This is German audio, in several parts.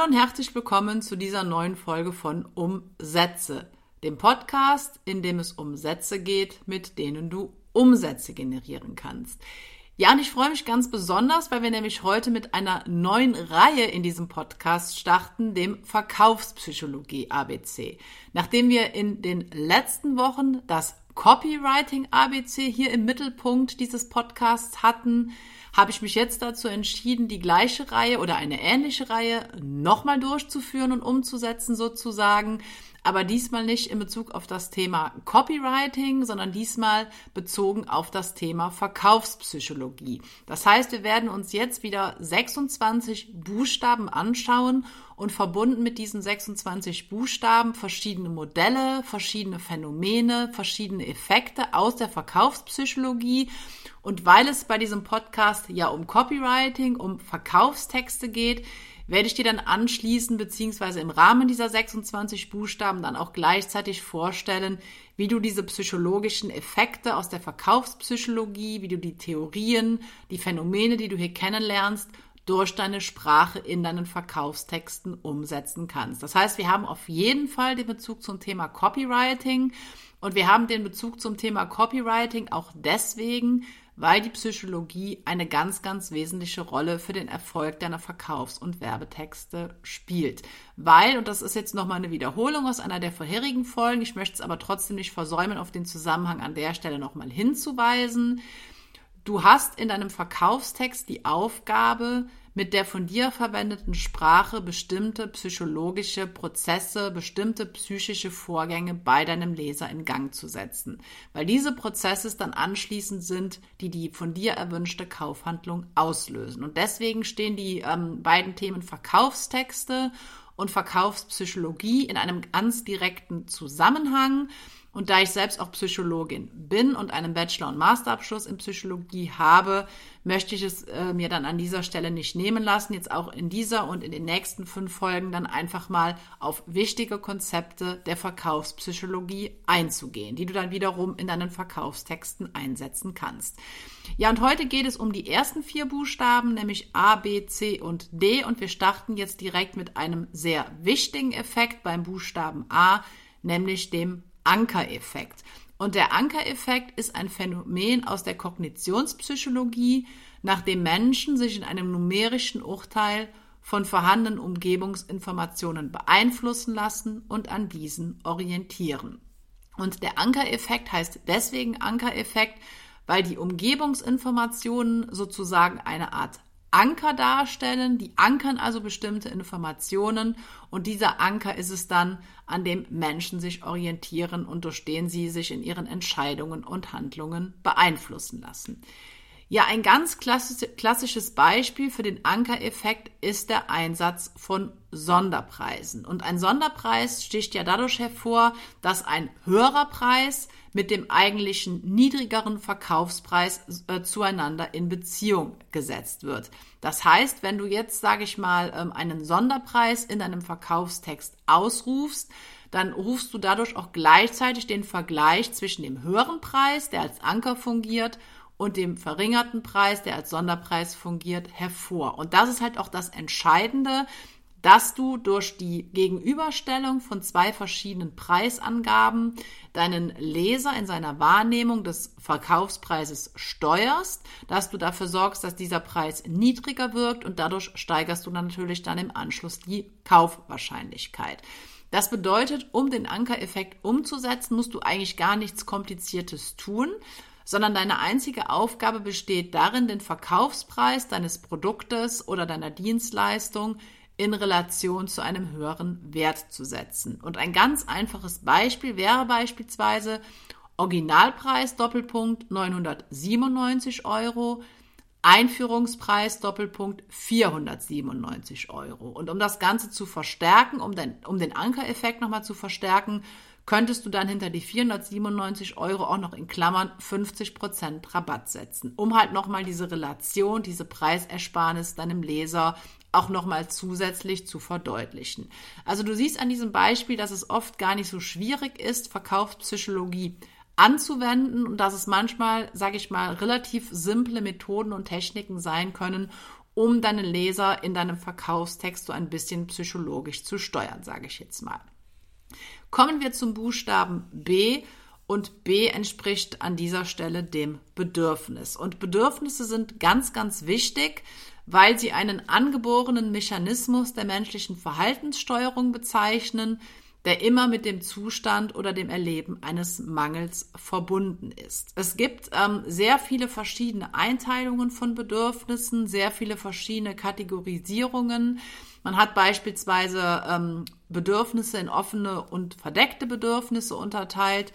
Hallo und herzlich willkommen zu dieser neuen Folge von Umsätze, dem Podcast, in dem es um Sätze geht, mit denen du Umsätze generieren kannst. Ja, und ich freue mich ganz besonders, weil wir nämlich heute mit einer neuen Reihe in diesem Podcast starten, dem Verkaufspsychologie ABC. Nachdem wir in den letzten Wochen das Copywriting ABC hier im Mittelpunkt dieses Podcasts hatten, habe ich mich jetzt dazu entschieden, die gleiche Reihe oder eine ähnliche Reihe nochmal durchzuführen und umzusetzen sozusagen. Aber diesmal nicht in Bezug auf das Thema Copywriting, sondern diesmal bezogen auf das Thema Verkaufspsychologie. Das heißt, wir werden uns jetzt wieder 26 Buchstaben anschauen und verbunden mit diesen 26 Buchstaben verschiedene Modelle, verschiedene Phänomene, verschiedene Effekte aus der Verkaufspsychologie und weil es bei diesem Podcast ja um Copywriting, um Verkaufstexte geht, werde ich dir dann anschließen, beziehungsweise im Rahmen dieser 26 Buchstaben dann auch gleichzeitig vorstellen, wie du diese psychologischen Effekte aus der Verkaufspsychologie, wie du die Theorien, die Phänomene, die du hier kennenlernst, durch deine Sprache in deinen Verkaufstexten umsetzen kannst. Das heißt, wir haben auf jeden Fall den Bezug zum Thema Copywriting und wir haben den Bezug zum Thema Copywriting auch deswegen, weil die Psychologie eine ganz, ganz wesentliche Rolle für den Erfolg deiner Verkaufs- und Werbetexte spielt. Weil, und das ist jetzt nochmal eine Wiederholung aus einer der vorherigen Folgen, ich möchte es aber trotzdem nicht versäumen, auf den Zusammenhang an der Stelle nochmal hinzuweisen. Du hast in deinem Verkaufstext die Aufgabe, mit der von dir verwendeten Sprache bestimmte psychologische Prozesse, bestimmte psychische Vorgänge bei deinem Leser in Gang zu setzen, weil diese Prozesse dann anschließend sind, die die von dir erwünschte Kaufhandlung auslösen. Und deswegen stehen die ähm, beiden Themen Verkaufstexte und Verkaufspsychologie in einem ganz direkten Zusammenhang. Und da ich selbst auch Psychologin bin und einen Bachelor- und Masterabschluss in Psychologie habe, möchte ich es äh, mir dann an dieser Stelle nicht nehmen lassen, jetzt auch in dieser und in den nächsten fünf Folgen dann einfach mal auf wichtige Konzepte der Verkaufspsychologie einzugehen, die du dann wiederum in deinen Verkaufstexten einsetzen kannst. Ja, und heute geht es um die ersten vier Buchstaben, nämlich A, B, C und D. Und wir starten jetzt direkt mit einem sehr wichtigen Effekt beim Buchstaben A, nämlich dem Ankereffekt. Und der Ankereffekt ist ein Phänomen aus der Kognitionspsychologie, nach dem Menschen sich in einem numerischen Urteil von vorhandenen Umgebungsinformationen beeinflussen lassen und an diesen orientieren. Und der Ankereffekt heißt deswegen Ankereffekt, weil die Umgebungsinformationen sozusagen eine Art Anker darstellen. Die ankern also bestimmte Informationen und dieser Anker ist es dann, an dem Menschen sich orientieren und durch den sie sich in ihren Entscheidungen und Handlungen beeinflussen lassen. Ja, ein ganz klassisches Beispiel für den Ankereffekt ist der Einsatz von Sonderpreisen. Und ein Sonderpreis sticht ja dadurch hervor, dass ein höherer Preis mit dem eigentlichen niedrigeren Verkaufspreis äh, zueinander in Beziehung gesetzt wird. Das heißt, wenn du jetzt, sage ich mal, ähm, einen Sonderpreis in deinem Verkaufstext ausrufst, dann rufst du dadurch auch gleichzeitig den Vergleich zwischen dem höheren Preis, der als Anker fungiert, und dem verringerten Preis, der als Sonderpreis fungiert, hervor. Und das ist halt auch das Entscheidende, dass du durch die Gegenüberstellung von zwei verschiedenen Preisangaben deinen Leser in seiner Wahrnehmung des Verkaufspreises steuerst, dass du dafür sorgst, dass dieser Preis niedriger wirkt und dadurch steigerst du dann natürlich dann im Anschluss die Kaufwahrscheinlichkeit. Das bedeutet, um den Ankereffekt umzusetzen, musst du eigentlich gar nichts Kompliziertes tun, sondern deine einzige Aufgabe besteht darin, den Verkaufspreis deines Produktes oder deiner Dienstleistung in Relation zu einem höheren Wert zu setzen. Und ein ganz einfaches Beispiel wäre beispielsweise Originalpreis Doppelpunkt 997 Euro, Einführungspreis Doppelpunkt 497 Euro. Und um das Ganze zu verstärken, um den, um den Ankereffekt nochmal zu verstärken, könntest du dann hinter die 497 Euro auch noch in Klammern 50% Rabatt setzen, um halt nochmal diese Relation, diese Preisersparnis deinem Leser auch nochmal zusätzlich zu verdeutlichen. Also du siehst an diesem Beispiel, dass es oft gar nicht so schwierig ist, Verkaufspsychologie anzuwenden und dass es manchmal, sage ich mal, relativ simple Methoden und Techniken sein können, um deine Leser in deinem Verkaufstext so ein bisschen psychologisch zu steuern, sage ich jetzt mal. Kommen wir zum Buchstaben B und B entspricht an dieser Stelle dem Bedürfnis. Und Bedürfnisse sind ganz, ganz wichtig, weil sie einen angeborenen Mechanismus der menschlichen Verhaltenssteuerung bezeichnen, der immer mit dem Zustand oder dem Erleben eines Mangels verbunden ist. Es gibt ähm, sehr viele verschiedene Einteilungen von Bedürfnissen, sehr viele verschiedene Kategorisierungen. Man hat beispielsweise ähm, Bedürfnisse in offene und verdeckte Bedürfnisse unterteilt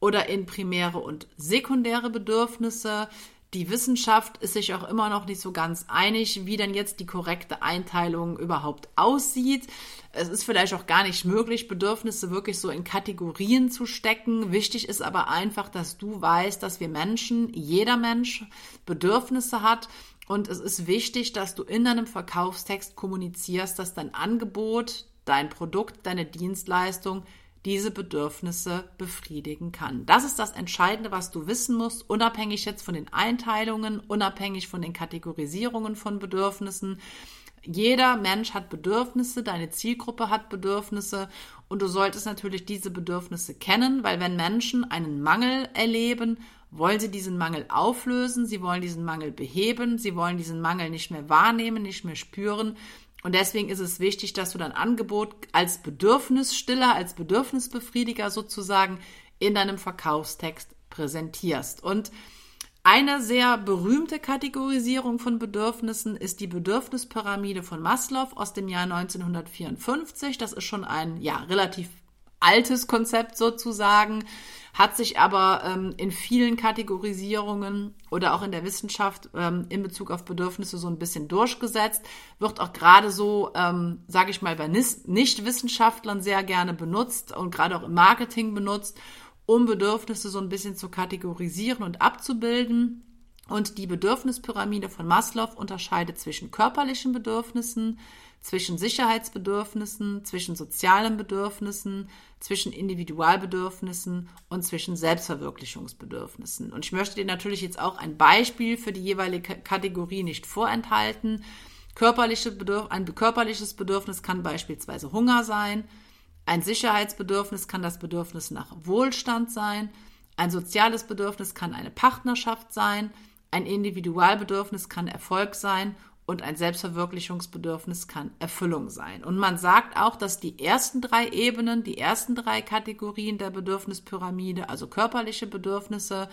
oder in primäre und sekundäre Bedürfnisse. Die Wissenschaft ist sich auch immer noch nicht so ganz einig, wie denn jetzt die korrekte Einteilung überhaupt aussieht. Es ist vielleicht auch gar nicht möglich, Bedürfnisse wirklich so in Kategorien zu stecken. Wichtig ist aber einfach, dass du weißt, dass wir Menschen, jeder Mensch Bedürfnisse hat. Und es ist wichtig, dass du in deinem Verkaufstext kommunizierst, dass dein Angebot, dein Produkt, deine Dienstleistung diese Bedürfnisse befriedigen kann. Das ist das Entscheidende, was du wissen musst, unabhängig jetzt von den Einteilungen, unabhängig von den Kategorisierungen von Bedürfnissen. Jeder Mensch hat Bedürfnisse, deine Zielgruppe hat Bedürfnisse und du solltest natürlich diese Bedürfnisse kennen, weil wenn Menschen einen Mangel erleben, wollen sie diesen Mangel auflösen, sie wollen diesen Mangel beheben, sie wollen diesen Mangel nicht mehr wahrnehmen, nicht mehr spüren und deswegen ist es wichtig, dass du dein Angebot als Bedürfnisstiller, als Bedürfnisbefriediger sozusagen in deinem Verkaufstext präsentierst. Und eine sehr berühmte Kategorisierung von Bedürfnissen ist die Bedürfnispyramide von Maslow aus dem Jahr 1954. Das ist schon ein ja relativ altes Konzept sozusagen hat sich aber ähm, in vielen Kategorisierungen oder auch in der Wissenschaft ähm, in Bezug auf Bedürfnisse so ein bisschen durchgesetzt, wird auch gerade so, ähm, sage ich mal, bei Nichtwissenschaftlern sehr gerne benutzt und gerade auch im Marketing benutzt, um Bedürfnisse so ein bisschen zu kategorisieren und abzubilden. Und die Bedürfnispyramide von Maslow unterscheidet zwischen körperlichen Bedürfnissen, zwischen Sicherheitsbedürfnissen, zwischen sozialen Bedürfnissen, zwischen Individualbedürfnissen und zwischen Selbstverwirklichungsbedürfnissen. Und ich möchte dir natürlich jetzt auch ein Beispiel für die jeweilige Kategorie nicht vorenthalten. Körperliche Bedürf ein körperliches Bedürfnis kann beispielsweise Hunger sein. Ein Sicherheitsbedürfnis kann das Bedürfnis nach Wohlstand sein. Ein soziales Bedürfnis kann eine Partnerschaft sein. Ein Individualbedürfnis kann Erfolg sein und ein Selbstverwirklichungsbedürfnis kann Erfüllung sein. Und man sagt auch, dass die ersten drei Ebenen, die ersten drei Kategorien der Bedürfnispyramide, also körperliche Bedürfnisse,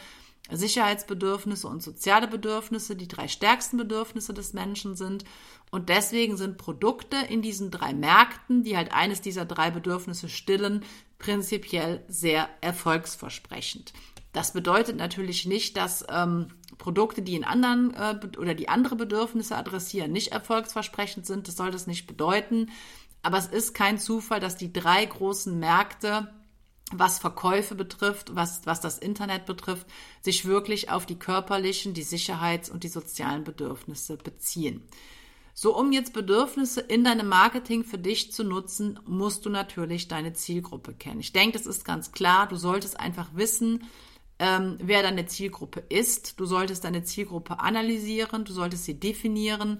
Sicherheitsbedürfnisse und soziale Bedürfnisse, die drei stärksten Bedürfnisse des Menschen sind. Und deswegen sind Produkte in diesen drei Märkten, die halt eines dieser drei Bedürfnisse stillen, prinzipiell sehr erfolgsversprechend. Das bedeutet natürlich nicht, dass ähm, Produkte, die in anderen äh, oder die andere Bedürfnisse adressieren, nicht erfolgsversprechend sind. Das soll das nicht bedeuten. Aber es ist kein Zufall, dass die drei großen Märkte, was Verkäufe betrifft, was, was das Internet betrifft, sich wirklich auf die körperlichen, die Sicherheits- und die sozialen Bedürfnisse beziehen. So, um jetzt Bedürfnisse in deinem Marketing für dich zu nutzen, musst du natürlich deine Zielgruppe kennen. Ich denke, das ist ganz klar. Du solltest einfach wissen, ähm, wer deine Zielgruppe ist. Du solltest deine Zielgruppe analysieren, du solltest sie definieren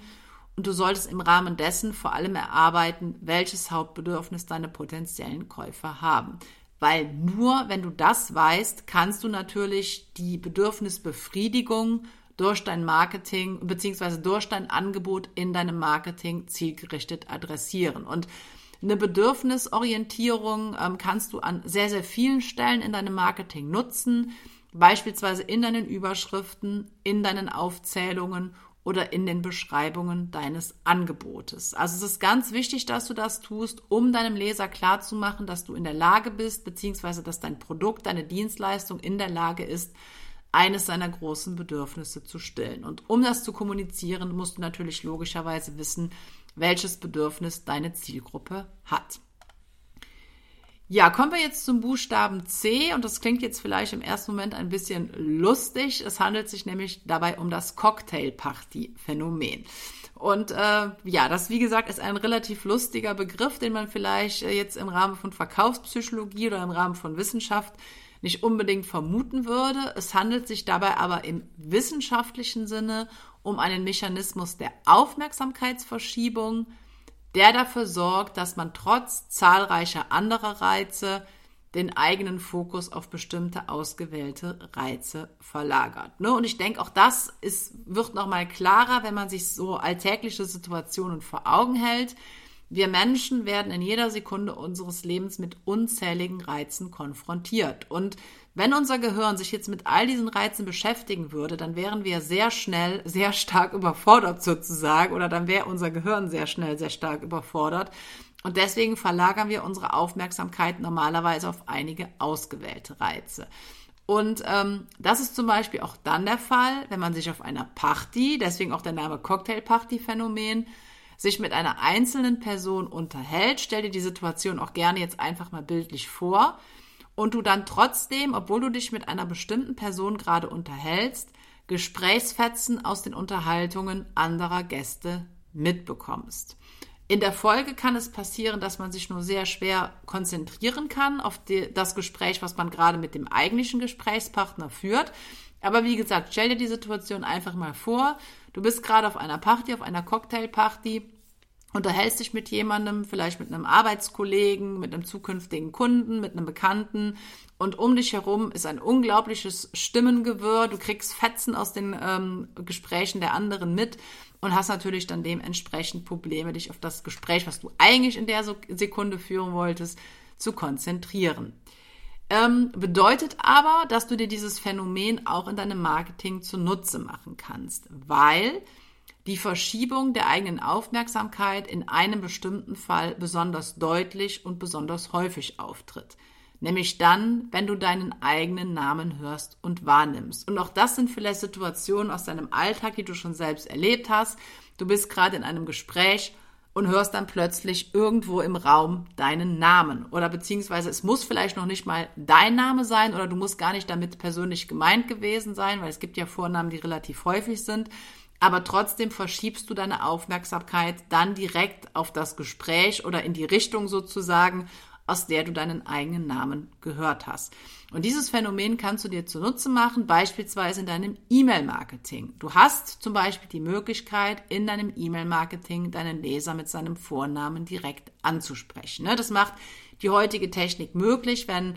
und du solltest im Rahmen dessen vor allem erarbeiten, welches Hauptbedürfnis deine potenziellen Käufer haben. Weil nur wenn du das weißt, kannst du natürlich die Bedürfnisbefriedigung durch dein Marketing bzw. durch dein Angebot in deinem Marketing zielgerichtet adressieren. Und eine Bedürfnisorientierung ähm, kannst du an sehr, sehr vielen Stellen in deinem Marketing nutzen, beispielsweise in deinen Überschriften, in deinen Aufzählungen oder in den Beschreibungen deines Angebotes. Also es ist ganz wichtig, dass du das tust, um deinem Leser klarzumachen, dass du in der Lage bist, beziehungsweise dass dein Produkt, deine Dienstleistung in der Lage ist, eines seiner großen Bedürfnisse zu stillen. Und um das zu kommunizieren, musst du natürlich logischerweise wissen, welches Bedürfnis deine Zielgruppe hat. Ja, kommen wir jetzt zum Buchstaben C und das klingt jetzt vielleicht im ersten Moment ein bisschen lustig. Es handelt sich nämlich dabei um das Cocktail-Party-Phänomen. Und äh, ja, das wie gesagt ist ein relativ lustiger Begriff, den man vielleicht äh, jetzt im Rahmen von Verkaufspsychologie oder im Rahmen von Wissenschaft nicht unbedingt vermuten würde. Es handelt sich dabei aber im wissenschaftlichen Sinne um einen Mechanismus der Aufmerksamkeitsverschiebung, der dafür sorgt, dass man trotz zahlreicher anderer Reize den eigenen Fokus auf bestimmte ausgewählte Reize verlagert. Ne? Und ich denke, auch das ist, wird nochmal klarer, wenn man sich so alltägliche Situationen vor Augen hält. Wir Menschen werden in jeder Sekunde unseres Lebens mit unzähligen Reizen konfrontiert. Und wenn unser Gehirn sich jetzt mit all diesen Reizen beschäftigen würde, dann wären wir sehr schnell sehr stark überfordert sozusagen oder dann wäre unser Gehirn sehr schnell sehr stark überfordert. Und deswegen verlagern wir unsere Aufmerksamkeit normalerweise auf einige ausgewählte Reize. Und ähm, das ist zum Beispiel auch dann der Fall, wenn man sich auf einer Party, deswegen auch der Name Cocktail-Party-Phänomen, sich mit einer einzelnen Person unterhält. Stell dir die Situation auch gerne jetzt einfach mal bildlich vor. Und du dann trotzdem, obwohl du dich mit einer bestimmten Person gerade unterhältst, Gesprächsfetzen aus den Unterhaltungen anderer Gäste mitbekommst. In der Folge kann es passieren, dass man sich nur sehr schwer konzentrieren kann auf die, das Gespräch, was man gerade mit dem eigentlichen Gesprächspartner führt. Aber wie gesagt, stell dir die Situation einfach mal vor. Du bist gerade auf einer Party, auf einer Cocktailparty, unterhältst dich mit jemandem, vielleicht mit einem Arbeitskollegen, mit einem zukünftigen Kunden, mit einem Bekannten und um dich herum ist ein unglaubliches Stimmengewirr. Du kriegst Fetzen aus den ähm, Gesprächen der anderen mit und hast natürlich dann dementsprechend Probleme, dich auf das Gespräch, was du eigentlich in der Sekunde führen wolltest, zu konzentrieren. Ähm, bedeutet aber, dass du dir dieses Phänomen auch in deinem Marketing zunutze machen kannst, weil die Verschiebung der eigenen Aufmerksamkeit in einem bestimmten Fall besonders deutlich und besonders häufig auftritt nämlich dann, wenn du deinen eigenen Namen hörst und wahrnimmst. Und auch das sind vielleicht Situationen aus deinem Alltag, die du schon selbst erlebt hast. Du bist gerade in einem Gespräch und hörst dann plötzlich irgendwo im Raum deinen Namen. Oder beziehungsweise es muss vielleicht noch nicht mal dein Name sein oder du musst gar nicht damit persönlich gemeint gewesen sein, weil es gibt ja Vornamen, die relativ häufig sind. Aber trotzdem verschiebst du deine Aufmerksamkeit dann direkt auf das Gespräch oder in die Richtung sozusagen aus der du deinen eigenen Namen gehört hast. Und dieses Phänomen kannst du dir zunutze machen, beispielsweise in deinem E-Mail-Marketing. Du hast zum Beispiel die Möglichkeit, in deinem E-Mail-Marketing deinen Leser mit seinem Vornamen direkt anzusprechen. Ne? Das macht die heutige Technik möglich, wenn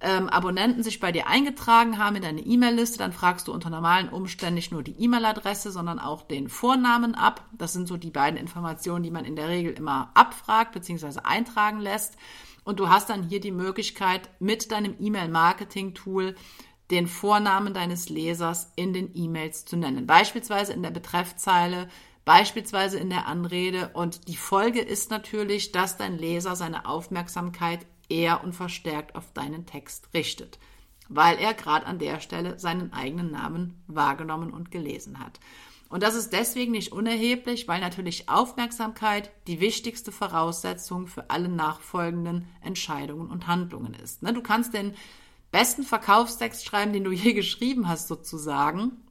ähm, Abonnenten sich bei dir eingetragen haben in deine E-Mail-Liste, dann fragst du unter normalen Umständen nicht nur die E-Mail-Adresse, sondern auch den Vornamen ab. Das sind so die beiden Informationen, die man in der Regel immer abfragt bzw. eintragen lässt. Und du hast dann hier die Möglichkeit, mit deinem E-Mail-Marketing-Tool den Vornamen deines Lesers in den E-Mails zu nennen. Beispielsweise in der Betreffzeile, beispielsweise in der Anrede. Und die Folge ist natürlich, dass dein Leser seine Aufmerksamkeit eher und verstärkt auf deinen Text richtet, weil er gerade an der Stelle seinen eigenen Namen wahrgenommen und gelesen hat. Und das ist deswegen nicht unerheblich, weil natürlich Aufmerksamkeit die wichtigste Voraussetzung für alle nachfolgenden Entscheidungen und Handlungen ist. Ne, du kannst den besten Verkaufstext schreiben, den du je geschrieben hast, sozusagen.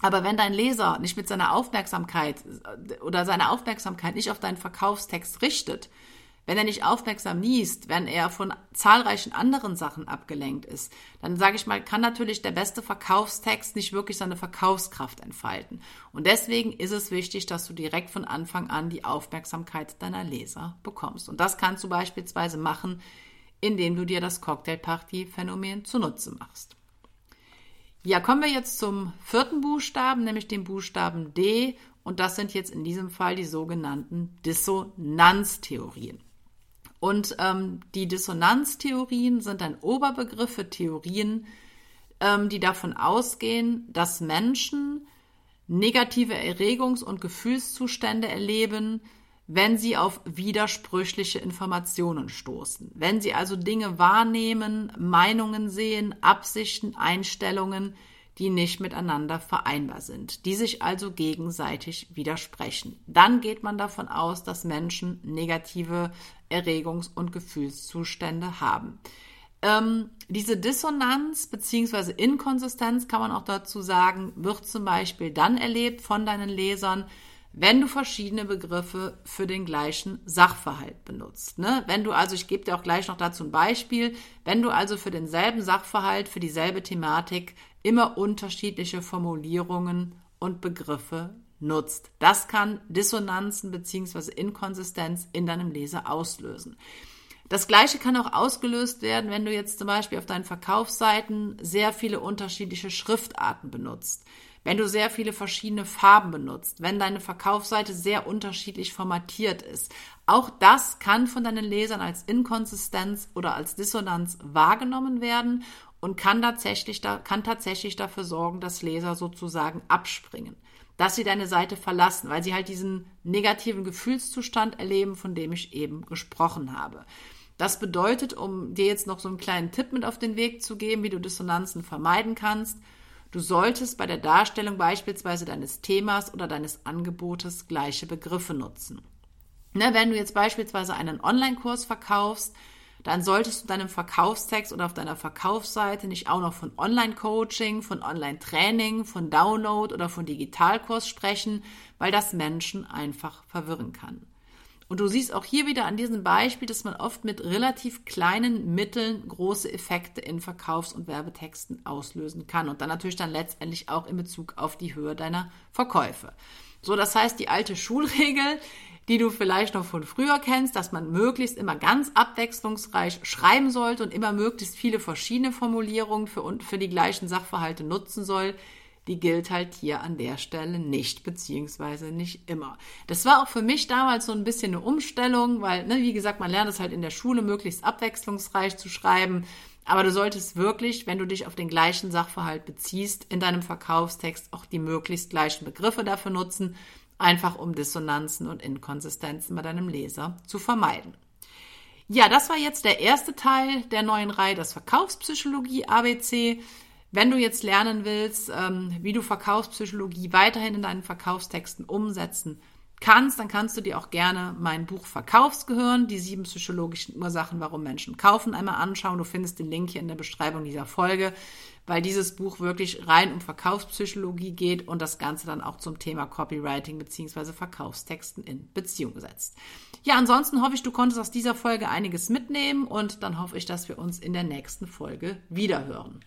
Aber wenn dein Leser nicht mit seiner Aufmerksamkeit äh, oder seine Aufmerksamkeit nicht auf deinen Verkaufstext richtet, wenn er nicht aufmerksam liest, wenn er von zahlreichen anderen Sachen abgelenkt ist, dann sage ich mal, kann natürlich der beste Verkaufstext nicht wirklich seine Verkaufskraft entfalten. Und deswegen ist es wichtig, dass du direkt von Anfang an die Aufmerksamkeit deiner Leser bekommst. Und das kannst du beispielsweise machen, indem du dir das Cocktail-Party-Phänomen zunutze machst. Ja, kommen wir jetzt zum vierten Buchstaben, nämlich dem Buchstaben D. Und das sind jetzt in diesem Fall die sogenannten Dissonanztheorien. Und ähm, die Dissonanztheorien sind ein Oberbegriff für Theorien, ähm, die davon ausgehen, dass Menschen negative Erregungs- und Gefühlszustände erleben, wenn sie auf widersprüchliche Informationen stoßen. Wenn sie also Dinge wahrnehmen, Meinungen sehen, Absichten, Einstellungen, die nicht miteinander vereinbar sind, die sich also gegenseitig widersprechen. Dann geht man davon aus, dass Menschen negative Erregungs- und Gefühlszustände haben. Ähm, diese Dissonanz bzw. Inkonsistenz kann man auch dazu sagen, wird zum Beispiel dann erlebt von deinen Lesern, wenn du verschiedene Begriffe für den gleichen Sachverhalt benutzt. Ne? Wenn du also, ich gebe dir auch gleich noch dazu ein Beispiel, wenn du also für denselben Sachverhalt, für dieselbe Thematik immer unterschiedliche Formulierungen und Begriffe nutzt. Das kann Dissonanzen bzw. Inkonsistenz in deinem Leser auslösen. Das gleiche kann auch ausgelöst werden, wenn du jetzt zum Beispiel auf deinen Verkaufsseiten sehr viele unterschiedliche Schriftarten benutzt, wenn du sehr viele verschiedene Farben benutzt, wenn deine Verkaufsseite sehr unterschiedlich formatiert ist. Auch das kann von deinen Lesern als Inkonsistenz oder als Dissonanz wahrgenommen werden und kann tatsächlich, da, kann tatsächlich dafür sorgen, dass Leser sozusagen abspringen dass sie deine Seite verlassen, weil sie halt diesen negativen Gefühlszustand erleben, von dem ich eben gesprochen habe. Das bedeutet, um dir jetzt noch so einen kleinen Tipp mit auf den Weg zu geben, wie du Dissonanzen vermeiden kannst, du solltest bei der Darstellung beispielsweise deines Themas oder deines Angebotes gleiche Begriffe nutzen. Ne, wenn du jetzt beispielsweise einen Online-Kurs verkaufst, dann solltest du deinem Verkaufstext oder auf deiner Verkaufsseite nicht auch noch von Online-Coaching, von Online-Training, von Download oder von Digitalkurs sprechen, weil das Menschen einfach verwirren kann. Und du siehst auch hier wieder an diesem Beispiel, dass man oft mit relativ kleinen Mitteln große Effekte in Verkaufs- und Werbetexten auslösen kann. Und dann natürlich dann letztendlich auch in Bezug auf die Höhe deiner Verkäufe. So, das heißt, die alte Schulregel, die du vielleicht noch von früher kennst, dass man möglichst immer ganz abwechslungsreich schreiben sollte und immer möglichst viele verschiedene Formulierungen für, für die gleichen Sachverhalte nutzen soll, die gilt halt hier an der Stelle nicht, beziehungsweise nicht immer. Das war auch für mich damals so ein bisschen eine Umstellung, weil, ne, wie gesagt, man lernt es halt in der Schule möglichst abwechslungsreich zu schreiben. Aber du solltest wirklich, wenn du dich auf den gleichen Sachverhalt beziehst, in deinem Verkaufstext auch die möglichst gleichen Begriffe dafür nutzen, einfach um Dissonanzen und Inkonsistenzen bei deinem Leser zu vermeiden. Ja, das war jetzt der erste Teil der neuen Reihe, das Verkaufspsychologie ABC. Wenn du jetzt lernen willst, ähm, wie du Verkaufspsychologie weiterhin in deinen Verkaufstexten umsetzen kannst, dann kannst du dir auch gerne mein Buch Verkaufsgehirn, die sieben psychologischen Ursachen, warum Menschen kaufen, einmal anschauen. Du findest den Link hier in der Beschreibung dieser Folge, weil dieses Buch wirklich rein um Verkaufspsychologie geht und das Ganze dann auch zum Thema Copywriting beziehungsweise Verkaufstexten in Beziehung setzt. Ja, ansonsten hoffe ich, du konntest aus dieser Folge einiges mitnehmen und dann hoffe ich, dass wir uns in der nächsten Folge wiederhören.